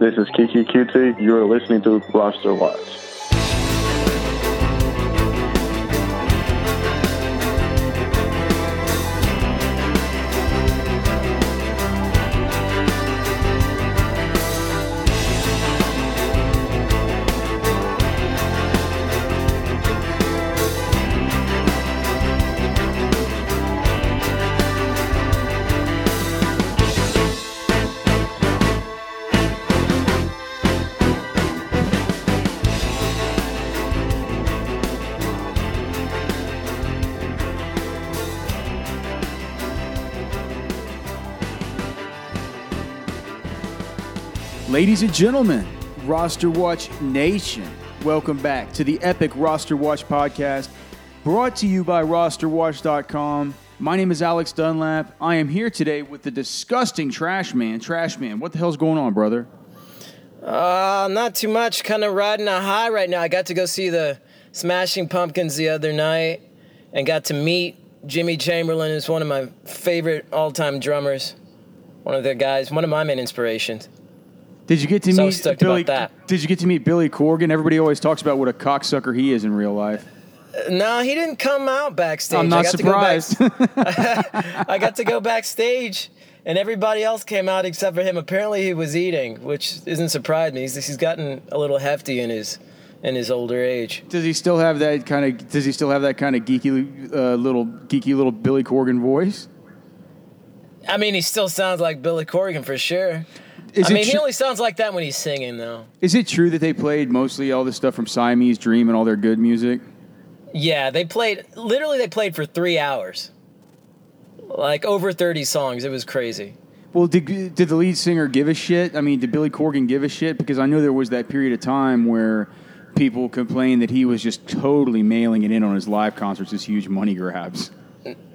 This is Keke Coutee. You are listening to Roster Watch. Ladies and gentlemen, Roster Watch Nation, welcome back to the Epic Roster Watch podcast brought to you by rosterwatch.com. My name is Alex Dunlap. I am here today with the disgusting Trash Man. Trash Man, what the hell's going on, brother? Uh, not too much. Kind of riding a high right now. I got to go see the Smashing Pumpkins the other night and got to meet Jimmy Chamberlin, who's one of my favorite all time drummers. One of the guys, one of my main inspirations. Did you get to So meet Billy? Did you get to meet Billy Corgan? Everybody always talks about what a cocksucker he is in real life. No, he didn't come out backstage. I'm I not got to go back- surprised. I got to go backstage, and everybody else came out except for him. Apparently, he was eating, which isn't surprising me. He's, he's gotten a little hefty in his in his older age. does he still have that kind of? Does he still have that kind of geeky uh, little geeky little Billy Corgan voice? I mean, he still sounds like Billy Corgan for sure. Is I mean, he only sounds like that when he's singing, though. Is it true that they played mostly all this stuff from Siamese Dream and all their good music? Yeah, they played literally. They played for three hours, like over thirty songs. It was crazy. Well, did, did the lead singer give a shit? I mean, did Billy Corgan give a shit? Because I know there was that period of time where people complained that he was just totally mailing it in on his live concerts, his huge money grabs.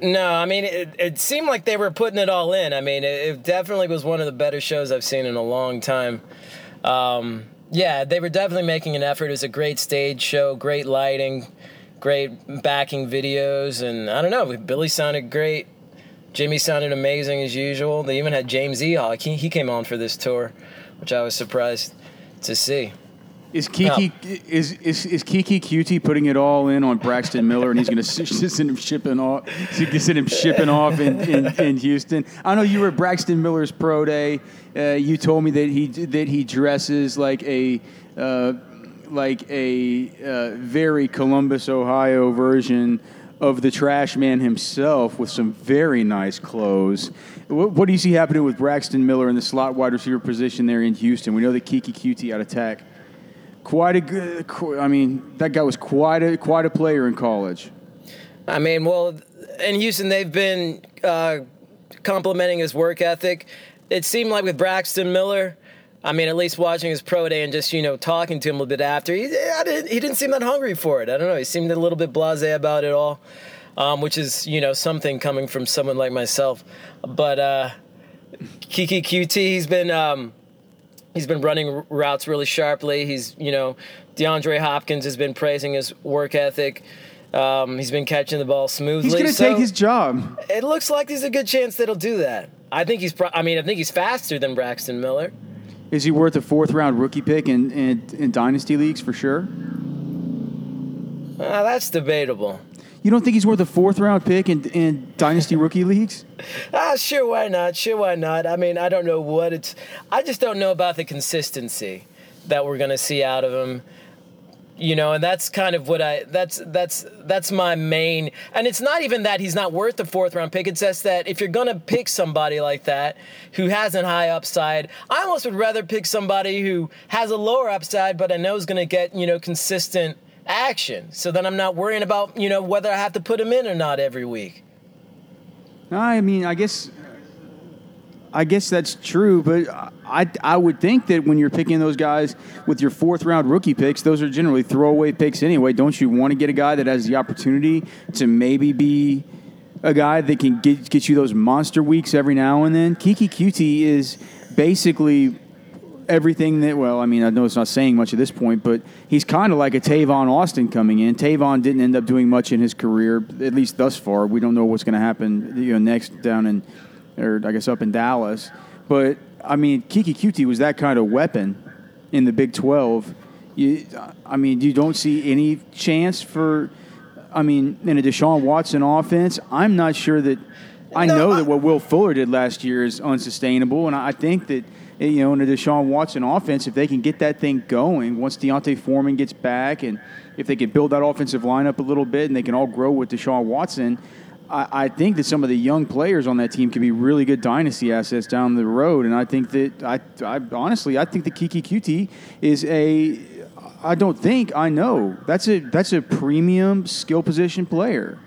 No, I mean, it, it seemed like they were putting it all in. I mean, it, it definitely was one of the better shows I've seen in a long time. Um, yeah, they were definitely making an effort. It was a great stage show, great lighting, great backing videos, and I don't know, Billy sounded great. Jimmy sounded amazing as usual. They even had James Iha. He, he came on for this tour, which I was surprised to see. Is Keke is, is is Keke Coutee putting it all in on Braxton Miller, and he's going to send him shipping off? Send him shipping off in, in, in Houston. I know you were at Braxton Miller's pro day. Uh, you told me that he that he dresses like a uh, like a uh, very Columbus, Ohio version of the Trash Man himself, with some very nice clothes. What, what do you see happening with Braxton Miller in the slot wide receiver position there in Houston? We know that Keke Coutee out attack quite a good. I mean, that guy was quite a quite a player in college. I mean, well, in Houston, they've been uh, complimenting his work ethic. It seemed like with Braxton Miller, I mean, at least watching his pro day and just you know talking to him a little bit after, he, didn't, he didn't seem that hungry for it. I don't know. He seemed a little bit blasé about it all, um, which is you know something coming from someone like myself. But uh, Keke Coutee, he's been. Um, He's been running routes really sharply. He's, you know, DeAndre Hopkins has been praising his work ethic. Um, he's been catching the ball smoothly. He's going to so take his job. It looks like there's a good chance that he'll do that. I think he's. Pro- I mean, I think he's faster than Braxton Miller. Is he worth a fourth round rookie pick in, in, in dynasty leagues for sure? Uh, that's debatable. You don't think he's worth a fourth round pick in, in dynasty rookie leagues? Ah, sure, why not? Sure, why not? I mean, I don't know what it's. I just don't know about the consistency that we're gonna see out of him. You know, and that's kind of what I. That's that's that's my main. And it's not even that he's not worth the fourth round pick. It's just that if you're gonna pick somebody like that who has a high upside, I almost would rather pick somebody who has a lower upside, but I know is gonna get you know consistent action. So then I'm not worrying about you know whether I have to put them in or not every week. I mean, I guess, I guess that's true. But I, I would think that when you're picking those guys with your fourth round rookie picks, those are generally throwaway picks anyway. Don't you want to get a guy that has the opportunity to maybe be a guy that can get get you those monster weeks every now and then? Keke Coutee is basically everything that well, I mean, I know it's not saying much at this point, but he's kind of like a Tavon Austin coming in. Tavon didn't end up doing much in his career, at least thus far. We don't know what's going to happen, you know, next down in, or I guess up in Dallas. But I mean, Keke Coutee was that kind of weapon in the Big 12. You, I mean, you don't see any chance for. I mean, in a Deshaun Watson offense, I'm not sure that. I No, know I- that what Will Fuller did last year is unsustainable, and I think that you know in a Deshaun Watson offense, if they can get that thing going once D'Onta Foreman gets back, and if they can build that offensive lineup a little bit, and they can all grow with Deshaun Watson, I, I think that some of the young players on that team could be really good dynasty assets down the road. And I think that I, I honestly, I think the Keke Coutee is a. I don't think I know. That's a that's a premium skill position player.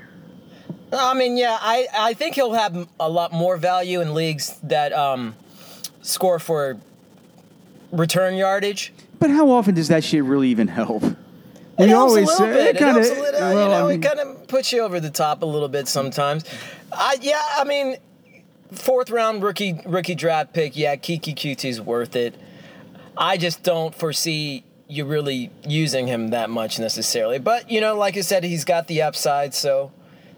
I mean, yeah, I, I think he'll have a lot more value in leagues that um, score for return yardage. But how often does that shit really even help? It We helps always say- bit. it It, kinda- helps a little. well, you know, I mean- it kind of puts you over the top a little bit sometimes. I yeah, I mean, fourth round rookie rookie draft pick. Yeah, Keke Coutee's worth it. I just don't foresee you really using him that much necessarily. But you know, like I said, he's got the upside, so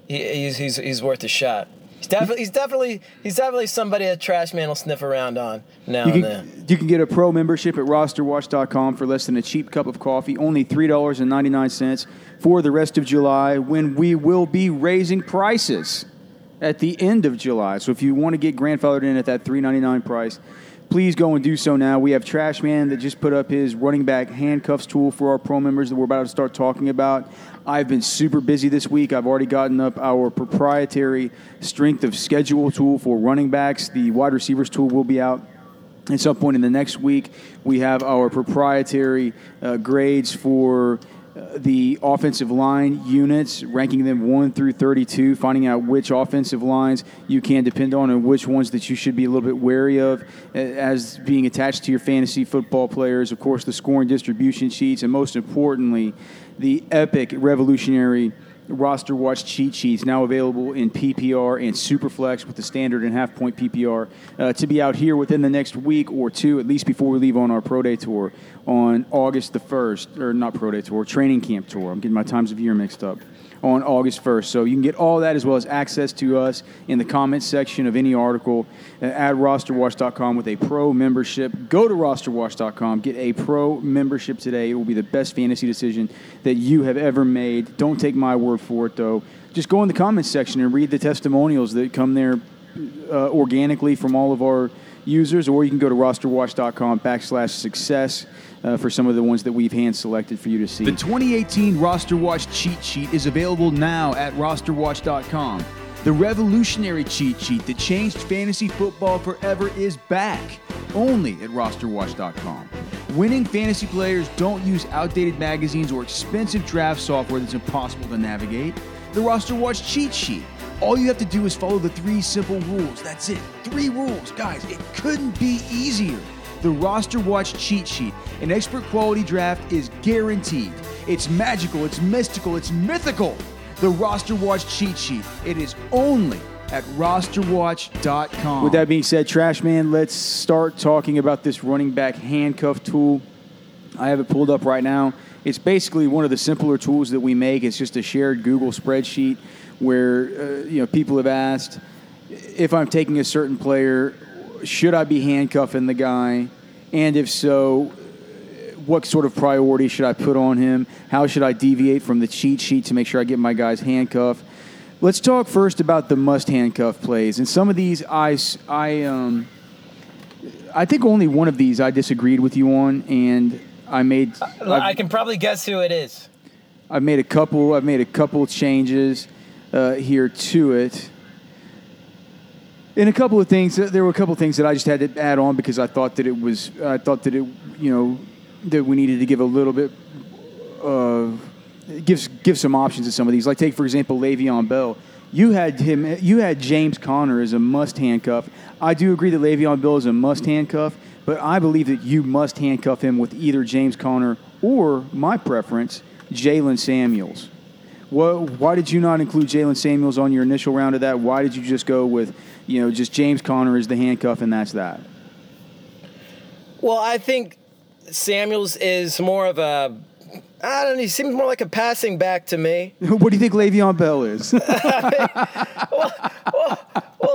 he, he's, he's he's worth a shot. He's definitely he's definitely he's definitely somebody a trash man will sniff around on now You and then. you can get a pro membership at rosterwatch.com for less than a cheap cup of coffee, only $3.99 for the rest of July when we will be raising prices at the end of July. So if you want to get grandfathered in at that $3.99 price, please go and do so now. We have Trash Man that just put up his running back handcuffs tool for our pro members that we're about to start talking about. I've been super busy this week. I've already gotten up our proprietary strength of schedule tool for running backs. The wide receivers tool will be out at some point in the next week. We have our proprietary uh, grades for the offensive line units, ranking them 1 through 32, finding out which offensive lines you can depend on and which ones that you should be a little bit wary of as being attached to your fantasy football players. Of course, the scoring distribution sheets, and most importantly, the epic revolutionary roster watch cheat sheets now available in PPR and Superflex with the standard and half point PPR uh, to be out here within the next week or two, at least before we leave on our Pro Day tour on August the 1st, or not Pro Day tour, training camp tour. I'm getting my times of year mixed up. On August 1st. So you can get all that as well as access to us in the comments section of any article at rosterwatch.com with a pro membership. Go to rosterwatch.com, get a pro membership today. It will be the best fantasy decision that you have ever made. Don't take my word for it, though. Just go in the comments section and read the testimonials that come there uh, organically from all of our users, or you can go to rosterwatch.com backslash success uh, for some of the ones that we've hand selected for you to see. The 2018 Roster Watch cheat sheet is available now at rosterwatch.com. The revolutionary cheat sheet that changed fantasy football forever is back, only at rosterwatch.com. Winning fantasy players don't use outdated magazines or expensive draft software that's impossible to navigate. The Roster Watch cheat sheet. All you have to do is follow the three simple rules. That's it. Three rules. Guys, it couldn't be easier. The Roster Watch cheat sheet. An expert quality draft is guaranteed. It's magical, it's mystical, it's mythical. The Roster Watch cheat sheet. It is only at rosterwatch.com. With that being said, Trash Man, let's start talking about this running back handcuff tool. I have it pulled up right now. It's basically one of the simpler tools that we make. It's just a shared Google spreadsheet where uh, you know people have asked if I'm taking a certain player, should I be handcuffing the guy, and if so, what sort of priority should I put on him? How should I deviate from the cheat sheet to make sure I get my guys handcuffed? Let's talk first about the must handcuff plays, and some of these I I um I think only one of these I disagreed with you on, and I made I can probably guess who it is. I've made a couple. I've made a couple changes uh, here to it. In a couple of things, uh, there were a couple of things that I just had to add on because I thought that it was. I thought that it, you know, that we needed to give a little bit, uh, give give some options to some of these. Like take for example, Le'Veon Bell. You had him. You had James Conner as a must handcuff. I do agree that Le'Veon Bell is a must handcuff, but I believe that you must handcuff him with either James Conner or my preference, Jaylen Samuels. Well, why did you not include Jaylen Samuels on your initial round of that? Why did you just go with, you know, just James Conner is the handcuff and that's that? Well, I think Samuels is more of a. I don't know. He seems more like a passing back to me. what do you think Le'Veon Bell is? Well,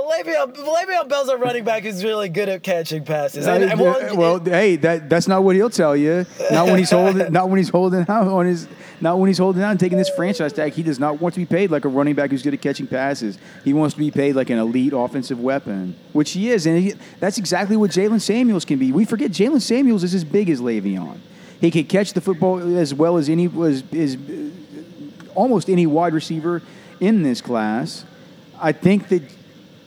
Le'Veon, Le'Veon Bell's a running back who's really good at catching passes. And, and uh, well, hey, that that's not what he'll tell you. Not when he's holding, not when he's holding out on his, not when he's holding out and taking this franchise tag. He does not want to be paid like a running back who's good at catching passes. He wants to be paid like an elite offensive weapon, which he is, and he, that's exactly what Jaylen Samuels can be. We forget Jaylen Samuels is as big as Le'Veon. He can catch the football as well as any was is almost any wide receiver in this class. I think that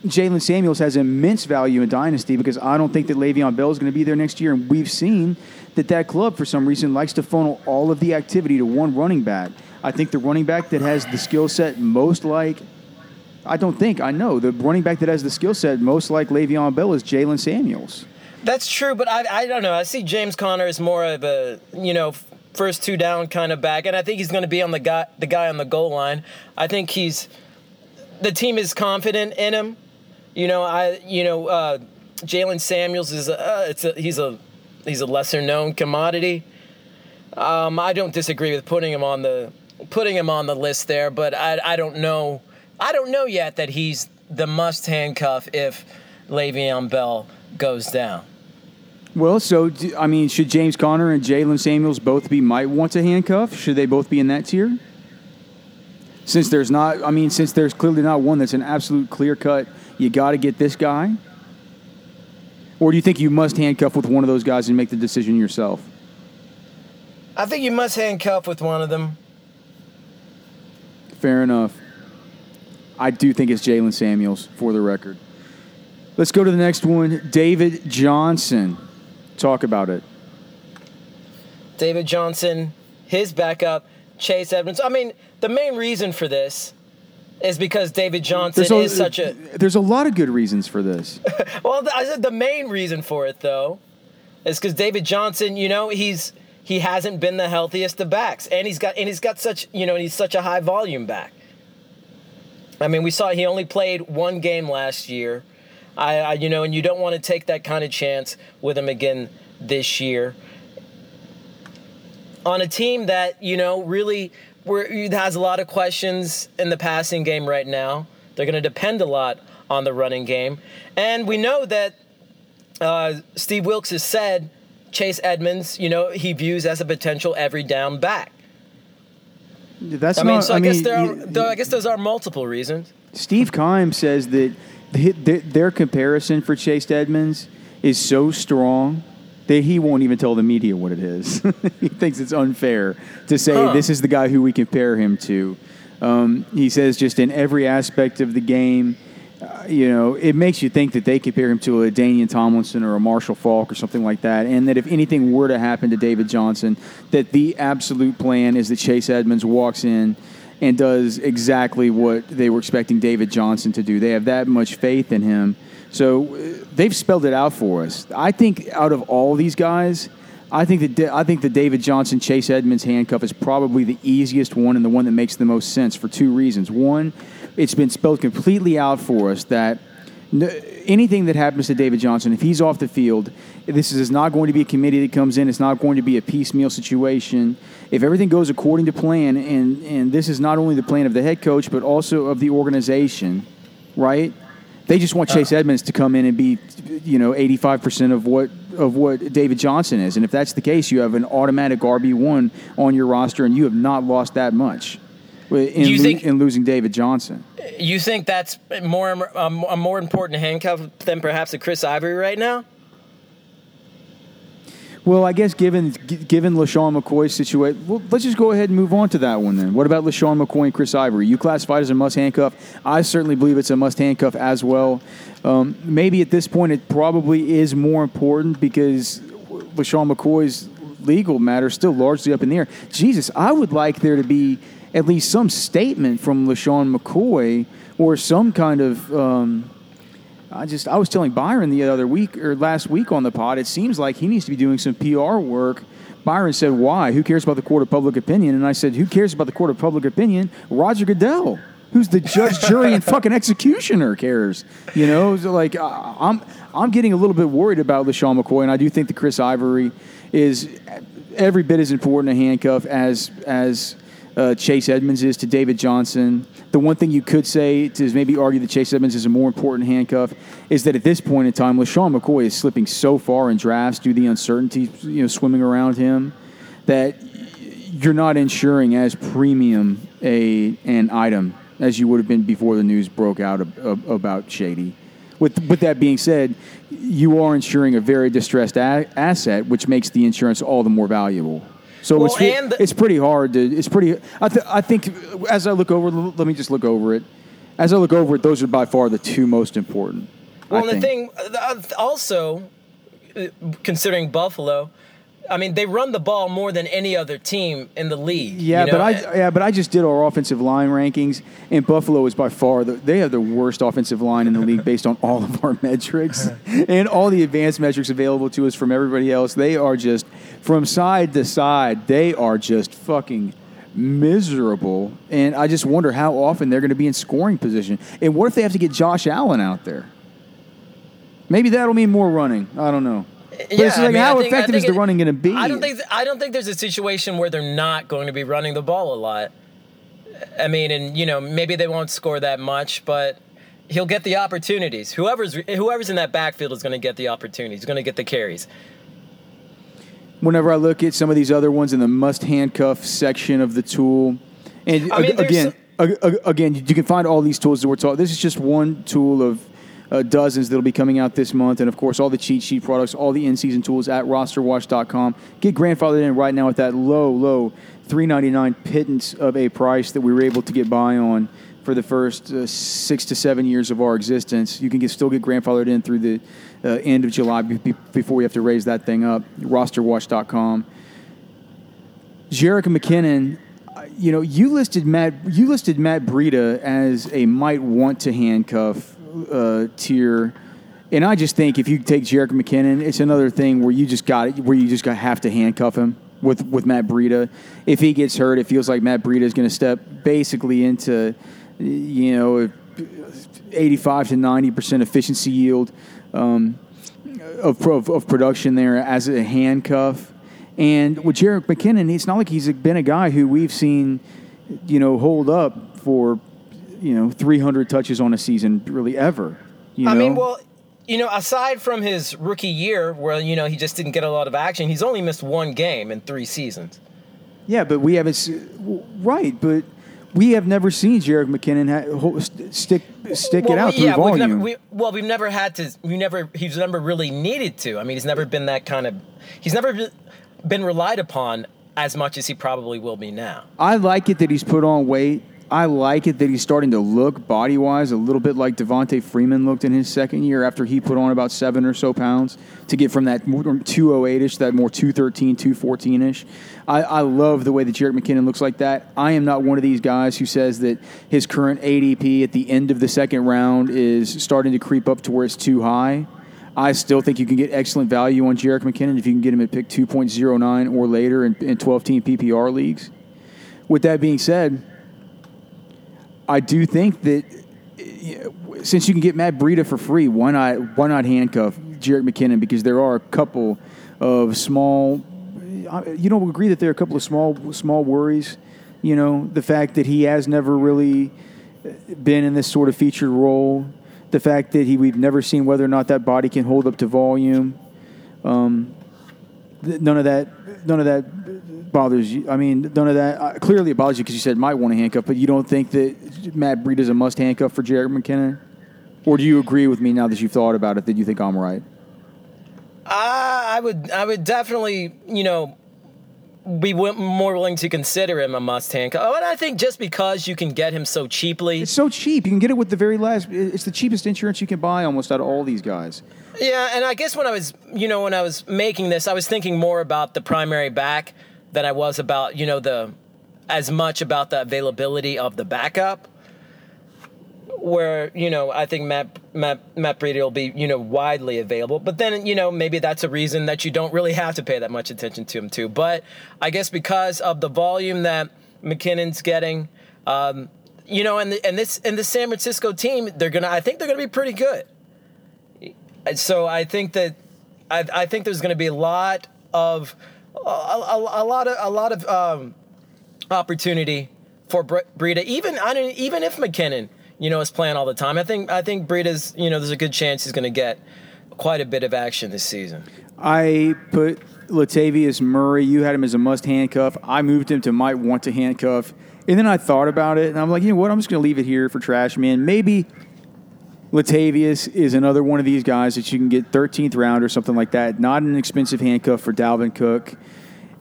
Jaylen Samuels has immense value in Dynasty because I don't think that Le'Veon Bell is going to be there next year. And we've seen that that club, for some reason, likes to funnel all of the activity to one running back. I think the running back that has the skill set most like, I don't think, I know, the running back that has the skill set most like Le'Veon Bell is Jaylen Samuels. That's true, but I, I don't know. I see James Conner as more of a you know first two down kind of back, and I think he's going to be on the guy the guy on the goal line. I think he's the team is confident in him. You know, I you know uh, Jaylen Samuels is a, uh, it's a he's a he's a lesser known commodity. Um, I don't disagree with putting him on the putting him on the list there, but I I don't know I don't know yet that he's the must handcuff if Le'Veon Bell goes down. Well, so, I mean, should James Conner and Jaylen Samuels both be might want to handcuff? Should they both be in that tier? Since there's not, I mean, since there's clearly not one that's an absolute clear cut, you got to get this guy? Or do you think you must handcuff with one of those guys and make the decision yourself? I think you must handcuff with one of them. Fair enough. I do think it's Jaylen Samuels, for the record. Let's go to the next one. David Johnson. Talk about it. David Johnson, his backup, Chase Edmonds. I mean, the main reason for this is because David Johnson a, is such a. there's a lot of good reasons for this. Well, I said the main reason for it though is because David Johnson, you know, he's he hasn't been the healthiest of backs, and he's got and he's got such you know he's such a high volume back. I mean, we saw he only played one game last year. I, I you know, and you don't want to take that kind of chance with him again this year. On a team that you know really where has a lot of questions in the passing game right now. They're going to depend a lot on the running game, and we know that uh, Steve Wilks has said Chase Edmonds, you know, he views as a potential every down back. That's I not. mean, so I, I guess there are, you- though, I guess those are multiple reasons. Steve Keim says that th- th- their comparison for Chase Edmonds is so strong that he won't even tell the media what it is. he thinks it's unfair to say Huh. this is the guy who we compare him to. Um, he says just in every aspect of the game, uh, you know, it makes you think that they compare him to a Danian Tomlinson or a Marshall Faulk or something like that, and that if anything were to happen to David Johnson, that the absolute plan is that Chase Edmonds walks in and does exactly what they were expecting David Johnson to do. They have that much faith in him. So uh, they've spelled it out for us. I think out of all these guys, I think that I think the David Johnson Chase Edmonds handcuff is probably the easiest one and the one that makes the most sense for two reasons. One, it's been spelled completely out for us that anything that happens to David Johnson, if he's off the field, this is not going to be a committee that comes in. It's not going to be a piecemeal situation. If everything goes according to plan, and and this is not only the plan of the head coach but also of the organization, right? They just want Chase Edmonds to come in and be, you know, eighty five percent of what of what David Johnson is, and if that's the case, you have an automatic RB one on your roster, and you have not lost that much. In, you think- in losing David Johnson? You think that's more um, a more important handcuff than perhaps a Chris Ivory right now? Well, I guess given given LeSean McCoy's situation, well, let's just go ahead and move on to that one then. What about LeSean McCoy and Chris Ivory? You classified as a must handcuff. I certainly believe it's a must handcuff as well. Um, maybe at this point it probably is more important because LeSean McCoy's legal matter is still largely up in the air. Jesus, I would like there to be at least some statement from LeSean McCoy or some kind of. Um, I just I was telling Byron the other week or last week on the pod. It seems like he needs to be doing some PR work. Byron said, "Why? Who cares about the court of public opinion?" And I said, "Who cares about the court of public opinion? Roger Goodell, who's the judge, jury, and fucking executioner, cares. You know, so like I'm I'm getting a little bit worried about LeSean McCoy, and I do think that Chris Ivory is every bit as important a handcuff as as." Uh, Chase Edmonds is to David Johnson. The one thing you could say to maybe argue that Chase Edmonds is a more important handcuff is that at this point in time, LeSean McCoy is slipping so far in drafts due to the uncertainty you know swimming around him that you're not insuring as premium a an item as you would have been before the news broke out ab- ab- about Shady. With with that being said, you are insuring a very distressed a- asset, which makes the insurance all the more valuable. So Well, it's and the- it's pretty hard to it's pretty. I th- I think as I look over, let me just look over it. As I look over it, those are by far the two most important. Well, the thing uh, also, uh, considering Buffalo, I mean, they run the ball more than any other team in the league. Yeah, you but? I yeah, but I just did our offensive line rankings, and Buffalo is by far the, they have the worst offensive line in the league based on all of our metrics and all the advanced metrics available to us from everybody else. They are just from side to side. They are just fucking miserable, and I just wonder how often they're going to be in scoring position. And what if they have to get Josh Allen out there? Maybe that'll mean more running. I don't know. Yeah, it's I like, mean, how think- I effective is the it- running going to be? I don't think I don't think there's a situation where they're not going to be running the ball a lot. I mean, and you know, maybe they won't score that much, but he'll get the opportunities. Whoever's whoever's in that backfield is going to get the opportunities. Going to get the carries. whenever I look at some of these other ones in the must handcuff section of the tool, and I mean, ag- again, ag- ag- again, you can find all these tools that we're talking. This is just one tool of uh, dozens that'll be coming out this month, and of course, all the cheat sheet products, all the in-season tools at RosterWatch.com. Get grandfathered in right now with that low, low three ninety nine pittance of a price that we were able to get by on. For the first uh, six to seven years of our existence, you can get, still get grandfathered in through the uh, end of July be- before we have to raise that thing up. Rosterwatch.com. Jerick McKinnon, uh, you know, you listed Matt. You listed Matt Breida as a might want to handcuff uh, tier, and I just think if you take Jerick McKinnon, it's another thing where you just got where you just got have to handcuff him with with Matt Breida. If he gets hurt, it feels like Matt Breida is going to step basically into, you know, eighty-five to ninety percent efficiency yield. Um, of, of, of production there as a handcuff. And with Jerick McKinnon, it's not like he's been a guy who we've seen, you know, hold up for, you know, 300 touches on a season really ever. You know? I mean, well, you know, aside from his rookie year, where you know he just didn't get a lot of action, he's only missed one game in three seasons. yeah, but we haven't, right, but we have never seen Jerick McKinnon ha- stick stick it out through yeah, volume. we've never, we, well, we've never had to. We never. He's never really needed to. I mean, he's never been that kind of. He's never been relied upon as much as he probably will be now. I like it that he's put on weight. I like it that he's starting to look body wise a little bit like Devonta Freeman looked in his second year after he put on about seven or so pounds to get from that 208 ish, that more 213, 214 ish. I, I love the way that Jerick McKinnon looks like that. I am not one of these guys who says that his current ADP at the end of the second round is starting to creep up to where it's too high. I still think you can get excellent value on Jerick McKinnon if you can get him at pick 2.09 or later in, in 12 team PPR leagues. With that being said, I do think that uh, since you can get Matt Breida for free, why not why not handcuff Jerick McKinnon? Because there are a couple of small. uh, You don't agree that there are a couple of small small worries. You know the fact that he has never really been in this sort of featured role. The fact that he we've never seen whether or not that body can hold up to volume. Um, none of that. None of that bothers you. I mean, none of that. Uh, clearly, it bothers you because you said might want a handcuff, but you don't think that Matt Breida is a must handcuff for Jerick McKinnon, or do you agree with me now that you've thought about it that you think I'm right? I, I would. I would definitely. You know. Be wi- more willing to consider him a must handcuff. Oh, and I think just because you can get him so cheaply, It's so cheap. You can get it with the very last. It's the cheapest insurance you can buy almost out of all these guys. Yeah, and I guess when I was, you know, when I was making this, I was thinking more about the primary back than I was about, you know, the as much about the availability of the backup. Where you know, I think Matt Matt Matt Breida will be, you know, widely available. But then, you know, maybe that's a reason that you don't really have to pay that much attention to him too. But I guess because of the volume that McKinnon's getting, um, you know, and the, and this and the San Francisco team, they're gonna, I think they're gonna be pretty good. So I think that I, I think there's to be a lot of a, a, a lot of a lot of um, opportunity for Bre- Breida. Even I don't, even if McKinnon, you know, is playing all the time, I think I think Breida's, you know, there's a good chance he's going to get quite a bit of action this season. I put Latavius Murray. You had him as a must handcuff. I moved him to might want to handcuff, and then I thought about it, and I'm like, you know what? I'm just going to leave it here for trash man. Maybe Latavius is another one of these guys that you can get 13th round or something like that. Not an expensive handcuff for Dalvin Cook,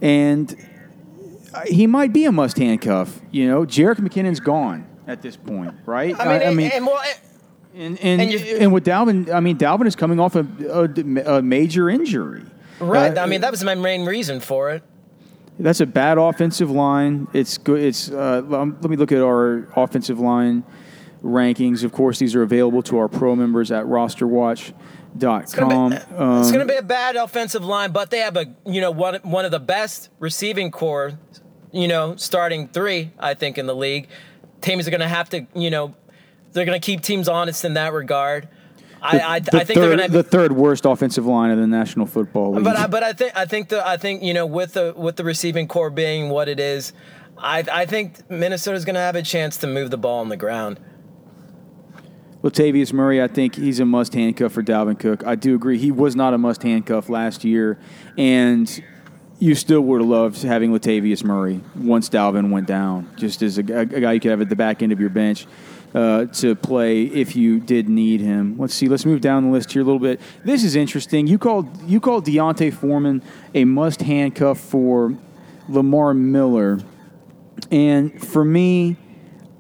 and uh, he might be a must handcuff. You know, Jerick McKinnon's gone at this point, right? I mean, and, and well, and and, and and, with Dalvin, I mean, Dalvin is coming off a, a, a major injury. right. Uh, I mean, that was my main reason for it. That's a bad offensive line. It's good. It's uh, um, let me look at our offensive line rankings. Of course, these are available to our pro members at rosterwatch.com. It's gonna, Um, gonna be a bad offensive line, but they have a you know one one of the best receiving corps, you know, starting three I think in the league. Teams are gonna have to you know, they're gonna keep teams honest in that regard. I I, the I think third, they're gonna. the third worst offensive line in the National Football League. but I, but I think I think the I think you know with the with the receiving corps being what it is, I I think Minnesota's gonna have a chance to move the ball on the ground. Latavius Murray, I think he's a must handcuff for Dalvin Cook. I do agree. He was not a must handcuff last year, and you still would have loved having Latavius Murray once Dalvin went down, just as a, a guy you could have at the back end of your bench uh, to play if you did need him. Let's see. Let's move down the list here a little bit. This is interesting. You called you called D'Onta Foreman a must handcuff for Lamar Miller, and for me.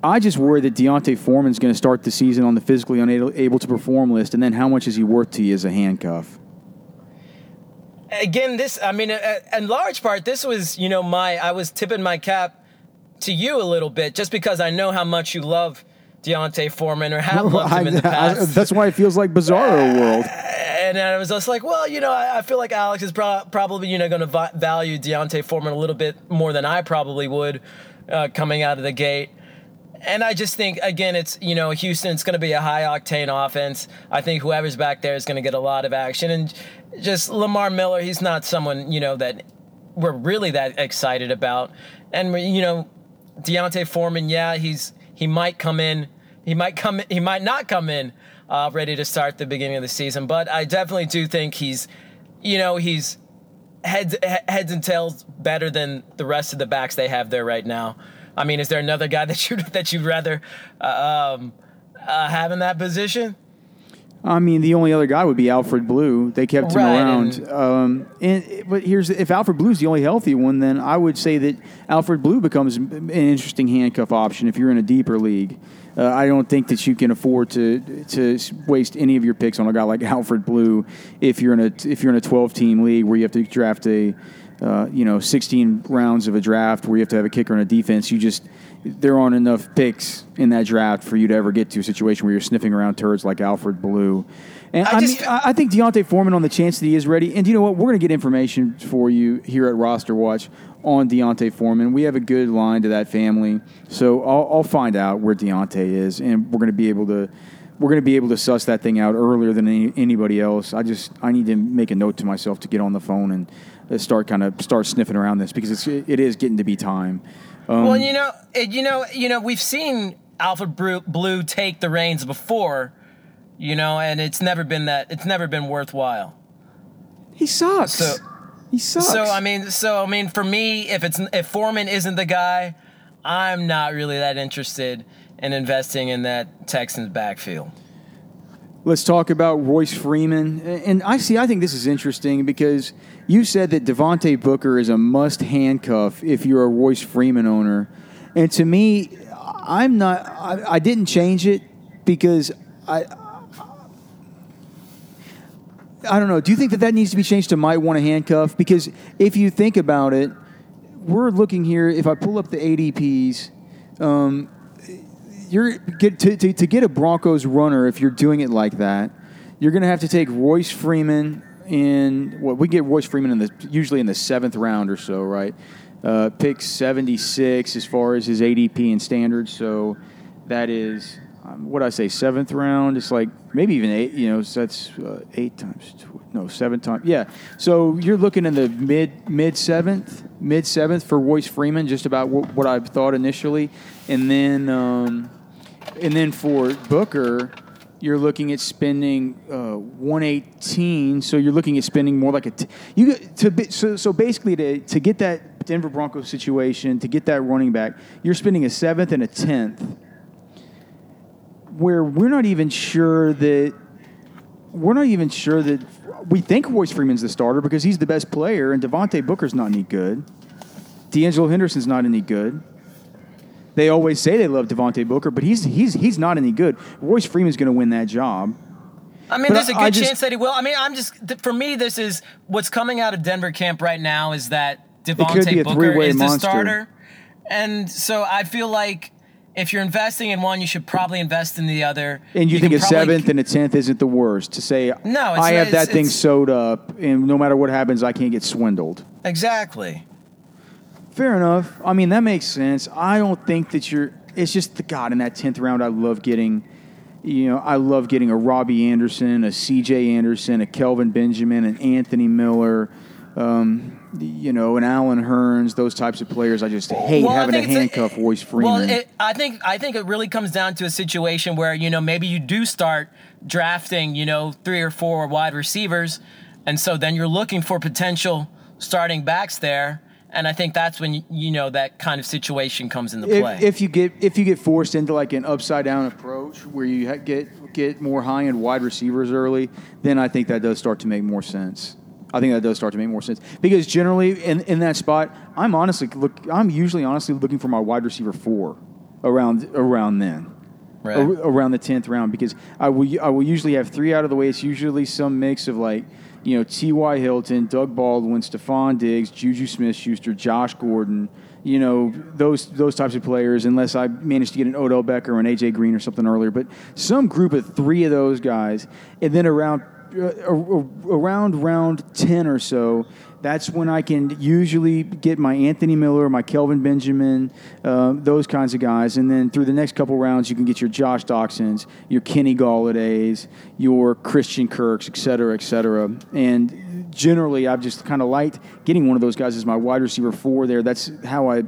I just worry that D'Onta Foreman's going to start the season on the physically unable to perform list, and then how much is he worth to you as a handcuff? Again, this I mean, uh, in large part, this was you know my I was tipping my cap to you a little bit just because I know how much you love D'Onta Foreman or have loved him in the I- past. that's why it feels like Bizarro World. and I was just like, well, you know, I, I feel like Alex is pro- probably you know going to vi- value D'Onta Foreman a little bit more than I probably would uh, coming out of the gate. And I just think again, it's you know Houston. It's going to be a high octane offense. I think whoever's back there is going to get a lot of action. And just Lamar Miller, he's not someone you know that we're really that excited about. And you know, D'Onta Foreman, yeah, he's he might come in, he might come, he might not come in uh, ready to start the beginning of the season. But I definitely do think he's, you know, he's heads heads and tails better than the rest of the backs they have there right now. I mean, is there another guy that you that you'd rather uh, um, uh, have in that position? I mean, the only other guy would be Alfred Blue. They kept him Right, around. and- um, and but here's if Alfred Blue's the only healthy one, then I would say that Alfred Blue becomes an interesting handcuff option if you're in a deeper league. Uh, I don't think that you can afford to to waste any of your picks on a guy like Alfred Blue if you're in a if you're in a 12 team league where you have to draft a uh, you know 16 rounds of a draft where you have to have a kicker and a defense. You just there aren't enough picks in that draft for you to ever get to a situation where you're sniffing around turds like Alfred Blue. And I, I mean, just- I I think D'Onta Foreman on the chance that he is ready. And you know what? We're going to get information for you here at Roster Watch on D'Onta Foreman. We have a good line to that family, so I'll, I'll find out where D'Onta is, and we're going to be able to. We're going to be able to suss that thing out earlier than any, anybody else. I just I need to make a note to myself to get on the phone and start kind of start sniffing around this because it's, it is getting to be time. Um, Well, you know, you know, you know, we've seen Alfred Blue take the reins before, you know, and it's never been that. It's never been worthwhile. he sucks. So- he sucks. So I mean, so I mean, for me, if it's if Foreman isn't the guy, I'm not really that interested in investing in that Texans backfield. Let's talk about Royce Freeman. And I see, I think this is interesting because you said that Devontae Booker is a must handcuff if you're a Royce Freeman owner. And to me, I'm not, I, I didn't change it because I, I don't know. Do you think that that needs to be changed to might want to handcuff? Because if you think about it, we're looking here. If I pull up the ADPs, um, you're get to, to, to get a Broncos runner if you're doing it like that, you're going to have to take Royce Freeman in what we get Royce Freeman in the usually in the seventh round or so, right? Uh, pick 76 as far as his ADP and standards. So that is what I say, seventh round. It's like maybe even eight. You know, so that's uh, eight times. No, seven times. Yeah. So you're looking in the mid mid seventh, mid seventh for Royce Freeman. Just about what, what I thought initially, and then um, and then for Booker. You're looking at spending uh, 118, so you're looking at spending more like a t- you to so so basically to to get that Denver Broncos situation to get that running back, you're spending a seventh and a tenth where we're not even sure that we're not even sure that we think Royce Freeman's the starter because he's the best player and Devontae Booker's not any good. De'Angelo Henderson's not any good. They always say they love Devontae Booker, but he's he's he's not any good. Royce Freeman's going to win that job. I mean, But there's a good just- chance that he will. I mean, I'm just th- for me, this is what's coming out of Denver camp right now is that Devontae Booker is the monster. starter, and so I feel like if you're investing in one, you should probably invest in the other. And you, think a seventh and a tenth isn't the worst to say No, it's I have that thing sewed up and no matter what happens I can't get swindled. exactly. Fair enough. I mean, that makes sense. I don't think that you're. It's just the God in that tenth round. I love getting, you know, I love getting a Robby Anderson, a C.J. Anderson, a Kelvin Benjamin, an Anthony Miller, um, you know, an Allen Hurns. Those types of players. I just hate Well, having to think it's a- handcuff Royce Freeman. Well, it, I think I think it really comes down to a situation where you know maybe you do start drafting you know three or four wide receivers, and so then you're looking for potential starting backs there, and I think that's when you know that kind of situation comes into play. if, if you get if you get forced into like an upside down approach where you ha- get get more high end wide receivers early, then I think that does start to make more sense. I think that does start to make more sense because generally in, in that spot, I'm honestly look. I'm usually honestly looking for my wide receiver four around around then. Right. Ar- around the tenth round because I will I will usually have three out of the way. It's usually some mix of like you know T.Y. Hilton, Doug Baldwin, Stefon Diggs, Juju Smith-Schuster, Josh Gordon. You know those those types of players. Unless I managed to get an Odell Beckham or an AJ Green or something earlier, but some group of three of those guys, and then around ar- around round ten or so. That's when I can usually get my Anthony Miller, my Kelvin Benjamin, uh, those kinds of guys, and then through the next couple rounds, you can get your Josh Doctsons, your Kenny Golladays, your Christian Kirks, et cetera, et cetera. And generally, I've just kind of liked getting one of those guys as my wide receiver four there. That's how I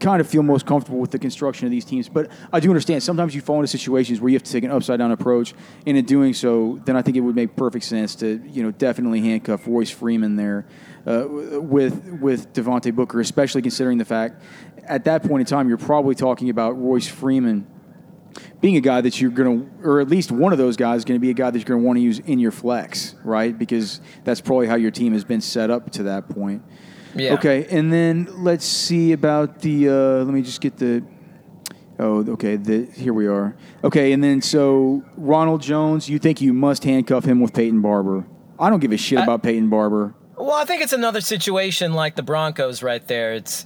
kind of feel most comfortable with the construction of these teams. But I do understand sometimes you fall into situations where you have to take an upside down approach, and in doing so, then I think it would make perfect sense to you know definitely handcuff Royce Freeman there uh, with with Devontae Booker, especially considering the fact at that point in time you're probably talking about Royce Freeman being a guy that you're going to, or at least one of those guys, is going to be a guy that you're going to want to use in your flex, right? Because that's probably how your team has been set up to that point. Yeah. Okay, and then let's see about the. Uh, let me just get the. Oh, okay. The here we are. Okay, and then so Ronald Jones, you think you must handcuff him with Peyton Barber? I don't give a shit I- about Peyton Barber. Well, I think it's another situation like the Broncos right there. It's,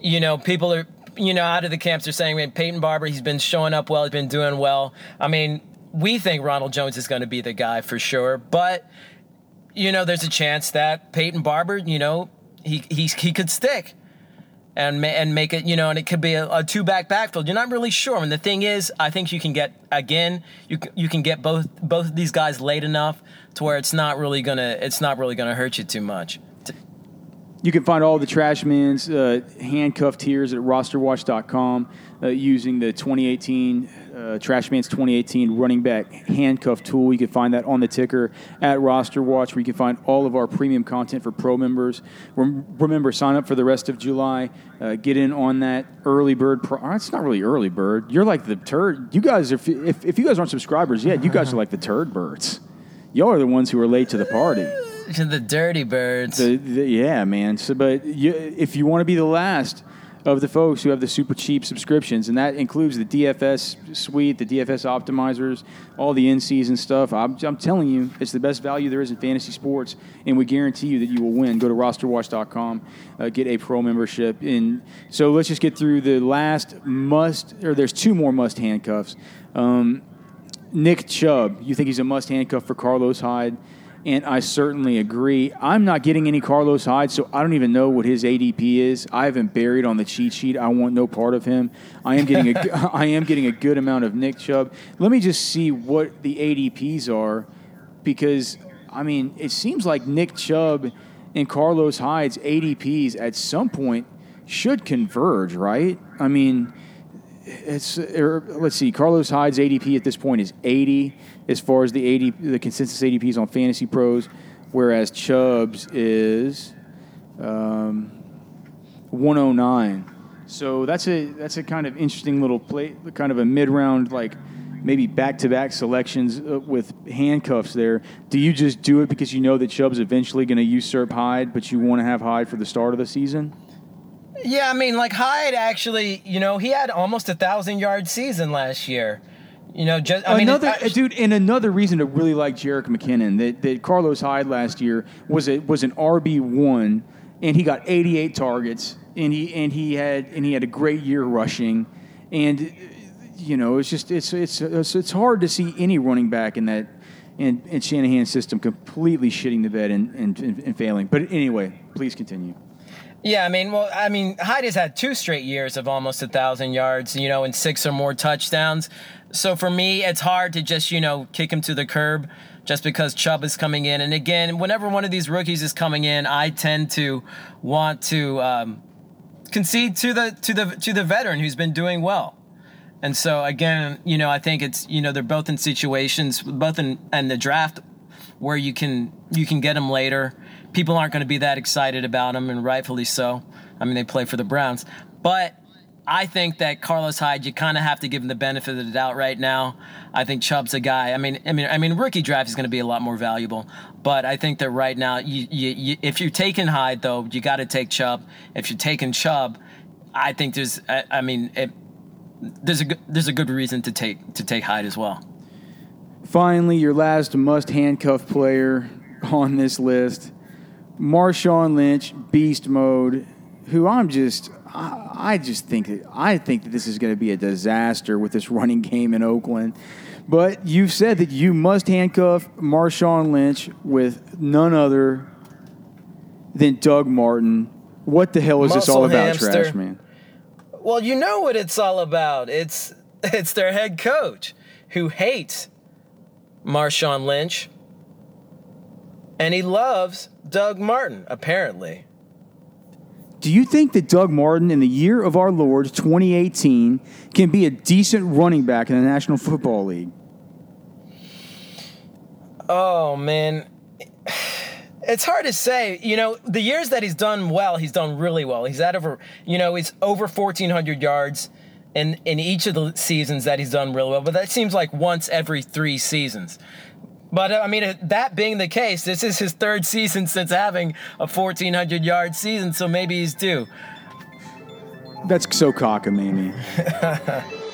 you know, people are, you know, out of the camps are saying, man, Peyton Barber, he's been showing up well, he's been doing well. I mean, we think Ronald Jones is going to be the guy for sure, but, you know, there's a chance that Peyton Barber, you know, he, he, he could stick. And, and make it, you know, and it could be a, a two back backfield. You're not really sure. And the thing is, I think you can get again, you can, you can get both both of these guys late enough to where it's not really gonna it's not really gonna hurt you too much. You can find all the Trashman's uh, handcuffed tiers at rosterwatch.com uh, using the 2018 uh, Trashman's 2018 running back handcuff tool. You can find that on the ticker at RosterWatch, where you can find all of our premium content for pro members. Rem- remember, sign up for the rest of July. Uh, get in on that early bird. Pro- oh, it's not really early bird. You're like the turd. You guys, if, if, if you guys aren't subscribers yet, you guys are like the turd birds. Y'all are the ones who are late to the party. To the dirty birds. The, the, yeah, man. So, but you, if you want to be the last of the folks who have the super cheap subscriptions, and that includes the DFS suite, the DFS optimizers, all the in-season stuff, I'm, I'm telling you, it's the best value there is in fantasy sports, and we guarantee you that you will win. Go to rosterwatch.com, uh, get a pro membership, and so let's just get through the last must, or there's two more must handcuffs. Um, Nick Chubb, you think he's a must handcuff for Carlos Hyde? And I certainly agree. I'm not getting any Carlos Hyde, so I don't even know what his ADP is. I haven't buried on the cheat sheet. I want no part of him. I am getting a I am getting a good amount of Nick Chubb. Let me just see what the ADPs are, because I mean it seems like Nick Chubb and Carlos Hyde's ADPs at some point should converge, right? I mean it's er, let's see. Carlos Hyde's ADP at this point is 80 as far as the 80 the consensus ADPs on Fantasy Pros, whereas Chubb's is um, 109. So that's a that's a kind of interesting little play, kind of a mid round like maybe back to back selections uh, with handcuffs there. Do you just do it because you know that Chubb's eventually going to usurp Hyde, but you want to have Hyde for the start of the season? Yeah, I mean, like Hyde actually, you know, he had almost a thousand yard season last year. You know, just I another mean, dude, and another reason to really like Jerick McKinnon that, that Carlos Hyde last year was a, was an RB one, and he got 88 targets, and he and he had and he had a great year rushing, and you know it's just it's it's it's, it's hard to see any running back in that in, in Shanahan's system completely shitting the bed and, and, and failing. But anyway, please continue. Yeah, I mean, well, I mean, Hyde has had two straight years of almost a thousand yards, you know, and six or more touchdowns. So for me, it's hard to just, you know, kick him to the curb just because Chubb is coming in. And again, whenever one of these rookies is coming in, I tend to want to um, concede to the to the to the veteran who's been doing well. And so again, you know, I think it's you know they're both in situations, both in and the draft where you can you can get them later people aren't going to be that excited about him, and rightfully so. I mean, they play for the Browns. But I think that Carlos Hyde, you kind of have to give him the benefit of the doubt right now. I think Chubb's a guy. I mean, I mean, I mean, rookie draft is going to be a lot more valuable. But I think that right now, you, you, you, if you're taking Hyde, though, you got to take Chubb. If you're taking Chubb, I think there's, I, I mean, it, there's a there's a good reason to take to take Hyde as well. Finally, your last must handcuff player on this list Marshawn Lynch, beast mode, who I'm just, I, I just think that I think that this is going to be a disaster with this running game in Oakland. But you've said that you must handcuff Marshawn Lynch with none other than Doug Martin. What the hell is Muscle this all about, hamster. trash man? Well, you know what it's all about. It's it's their head coach who hates Marshawn Lynch and he loves Doug Martin, apparently. Do you think that Doug Martin, in the year of our Lord 2018, can be a decent running back in the National Football League? Oh, man. It's hard to say. You know, the years that he's done well, he's done really well. He's at over, you know, he's over 1,400 yards in, in each of the seasons that he's done really well. But that seems like once every three seasons. But uh, I mean, that being the case, this is his third season since having a 1,400 yard season, so maybe he's due. That's so cockamamie.